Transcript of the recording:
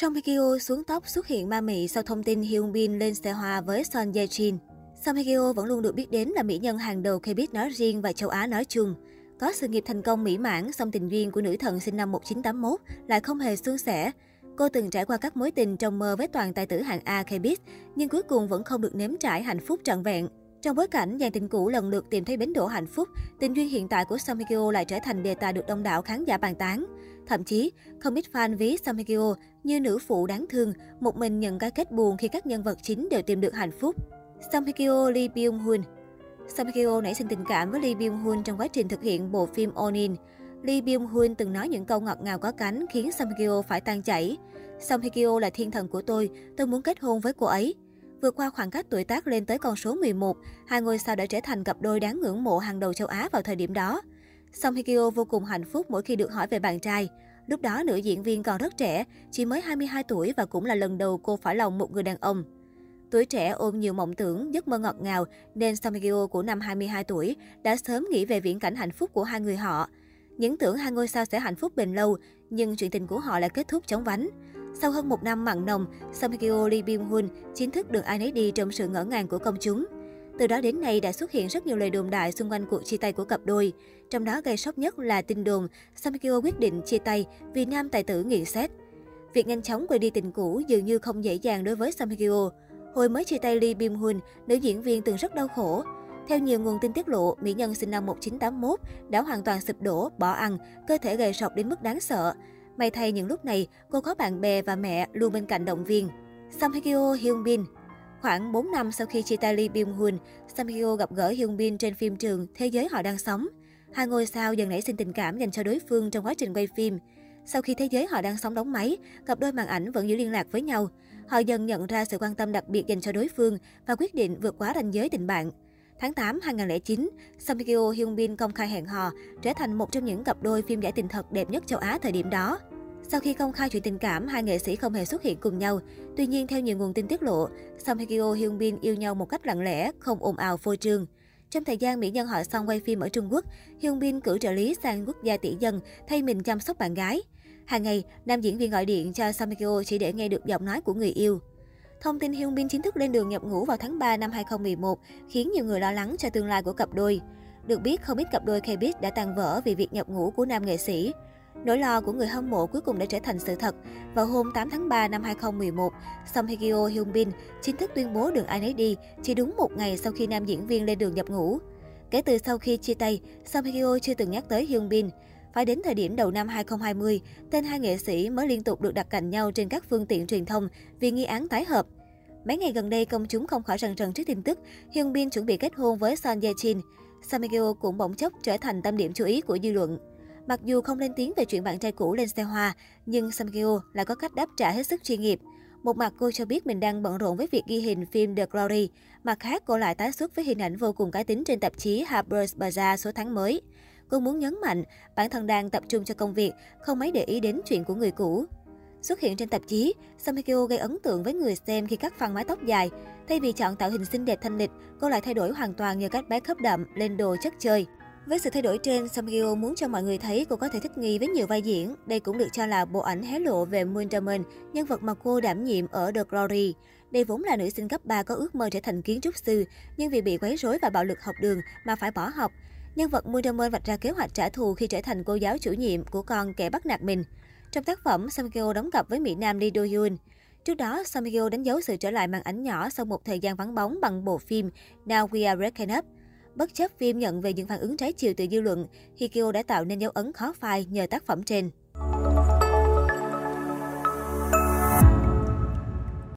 Song Hye Kyo xuống tóc xuất hiện ma mị sau thông tin Hyun Bin lên xe hoa với Son Ye Jin. Song Hye Kyo vẫn luôn được biết đến là mỹ nhân hàng đầu K-pop nói riêng và châu Á nói chung. Có sự nghiệp thành công mỹ mãn, song tình duyên của nữ thần sinh năm 1981 lại không hề suôn sẻ. Cô từng trải qua các mối tình trong mơ với toàn tài tử hạng A K-pop, nhưng cuối cùng vẫn không được nếm trải hạnh phúc trọn vẹn. Trong bối cảnh dàn tình cũ lần lượt tìm thấy bến đỗ hạnh phúc, tình duyên hiện tại của Song Hye Kyo lại trở thành đề tài được đông đảo khán giả bàn tán. Thậm chí, không ít fan ví Song Hye Kyo như nữ phụ đáng thương, một mình nhận cái kết buồn khi các nhân vật chính đều tìm được hạnh phúc. Song Hye Kyo Lee Byung Hun Song Hye Kyo nảy sinh tình cảm với Lee Byung Hun trong quá trình thực hiện bộ phim Onin. Lee Byung Hun từng nói những câu ngọt ngào có cánh khiến Song Hye Kyo phải tan chảy. Song Hye Kyo là thiên thần của tôi, tôi muốn kết hôn với cô ấy. Vượt qua khoảng cách tuổi tác lên tới con số 11, hai ngôi sao đã trở thành cặp đôi đáng ngưỡng mộ hàng đầu châu Á vào thời điểm đó. Song Hye Kyo vô cùng hạnh phúc mỗi khi được hỏi về bạn trai. Lúc đó nữ diễn viên còn rất trẻ, chỉ mới 22 tuổi và cũng là lần đầu cô phải lòng một người đàn ông. Tuổi trẻ ôm nhiều mộng tưởng, giấc mơ ngọt ngào nên Song Hye Kyo của năm 22 tuổi đã sớm nghĩ về viễn cảnh hạnh phúc của hai người họ. Những tưởng hai ngôi sao sẽ hạnh phúc bền lâu, nhưng chuyện tình của họ lại kết thúc chóng vánh. Sau hơn một năm mặn nồng, Song Hye Kyo Lee Byung Hun chính thức được ai nấy đi trong sự ngỡ ngàng của công chúng. Từ đó đến nay đã xuất hiện rất nhiều lời đồn đại xung quanh cuộc chia tay của cặp đôi. Trong đó gây sốc nhất là tin đồn Song Hye Kyo quyết định chia tay vì nam tài tử nghiện xét. Việc nhanh chóng quay đi tình cũ dường như không dễ dàng đối với Song Hye Kyo. Hồi mới chia tay Lee Byung Hun, nữ diễn viên từng rất đau khổ. Theo nhiều nguồn tin tiết lộ, mỹ nhân sinh năm 1981 đã hoàn toàn sụp đổ, bỏ ăn, cơ thể gầy sọc đến mức đáng sợ. May thay những lúc này, cô có bạn bè và mẹ luôn bên cạnh động viên. Sam Hyo Hyun Bin Khoảng 4 năm sau khi chia tay Lee Byung Hun, Sam Hyo gặp gỡ Hyun Bin trên phim trường Thế giới họ đang sống. Hai ngôi sao dần nảy sinh tình cảm dành cho đối phương trong quá trình quay phim. Sau khi thế giới họ đang sống đóng máy, cặp đôi màn ảnh vẫn giữ liên lạc với nhau. Họ dần nhận ra sự quan tâm đặc biệt dành cho đối phương và quyết định vượt quá ranh giới tình bạn. Tháng 8 2009, Song Hye Kyo Hyun Bin công khai hẹn hò, trở thành một trong những cặp đôi phim giải tình thật đẹp nhất châu Á thời điểm đó. Sau khi công khai chuyện tình cảm, hai nghệ sĩ không hề xuất hiện cùng nhau. Tuy nhiên, theo nhiều nguồn tin tiết lộ, Song Hye Kyo Hyun Bin yêu nhau một cách lặng lẽ, không ồn ào phô trương. Trong thời gian mỹ nhân họ song quay phim ở Trung Quốc, Hyun Bin cử trợ lý sang quốc gia tỷ dân thay mình chăm sóc bạn gái. Hàng ngày, nam diễn viên gọi điện cho Song Hye Kyo chỉ để nghe được giọng nói của người yêu. Thông tin Hyun Bin chính thức lên đường nhập ngũ vào tháng 3 năm 2011 khiến nhiều người lo lắng cho tương lai của cặp đôi. Được biết, không ít cặp đôi K-pop đã tan vỡ vì việc nhập ngũ của nam nghệ sĩ. Nỗi lo của người hâm mộ cuối cùng đã trở thành sự thật. Vào hôm 8 tháng 3 năm 2011, Song Hye Kyo Hyun Bin chính thức tuyên bố đường ai nấy đi chỉ đúng một ngày sau khi nam diễn viên lên đường nhập ngũ. Kể từ sau khi chia tay, Song Hye Kyo chưa từng nhắc tới Hyun Bin. Phải đến thời điểm đầu năm 2020, tên hai nghệ sĩ mới liên tục được đặt cạnh nhau trên các phương tiện truyền thông vì nghi án tái hợp. Mấy ngày gần đây, công chúng không khỏi rần rần trước tin tức Hyun Bin chuẩn bị kết hôn với Son Ye Jin. Sam cũng bỗng chốc trở thành tâm điểm chú ý của dư luận. Mặc dù không lên tiếng về chuyện bạn trai cũ lên xe hoa, nhưng Samgyo lại có cách đáp trả hết sức chuyên nghiệp. Một mặt cô cho biết mình đang bận rộn với việc ghi hình phim The Glory, mặt khác cô lại tái xuất với hình ảnh vô cùng cá tính trên tạp chí Harper's Bazaar số tháng mới. Cô muốn nhấn mạnh bản thân đang tập trung cho công việc, không mấy để ý đến chuyện của người cũ. Xuất hiện trên tạp chí, Samikyo gây ấn tượng với người xem khi cắt phăng mái tóc dài. Thay vì chọn tạo hình xinh đẹp thanh lịch, cô lại thay đổi hoàn toàn nhờ cách bé khớp đậm lên đồ chất chơi. Với sự thay đổi trên, Samgyo muốn cho mọi người thấy cô có thể thích nghi với nhiều vai diễn. Đây cũng được cho là bộ ảnh hé lộ về Moon Damen, nhân vật mà cô đảm nhiệm ở The Glory. Đây vốn là nữ sinh cấp 3 có ước mơ trở thành kiến trúc sư, nhưng vì bị quấy rối và bạo lực học đường mà phải bỏ học. Nhân vật Moon vạch ra kế hoạch trả thù khi trở thành cô giáo chủ nhiệm của con kẻ bắt nạt mình. Trong tác phẩm, Samgyo đóng cặp với mỹ nam Lee Do Hyun. Trước đó, Samgyo đánh dấu sự trở lại màn ảnh nhỏ sau một thời gian vắng bóng bằng bộ phim Now We Are Breaking Up. Bất chấp phim nhận về những phản ứng trái chiều từ dư luận, Hikyo đã tạo nên dấu ấn khó phai nhờ tác phẩm trên.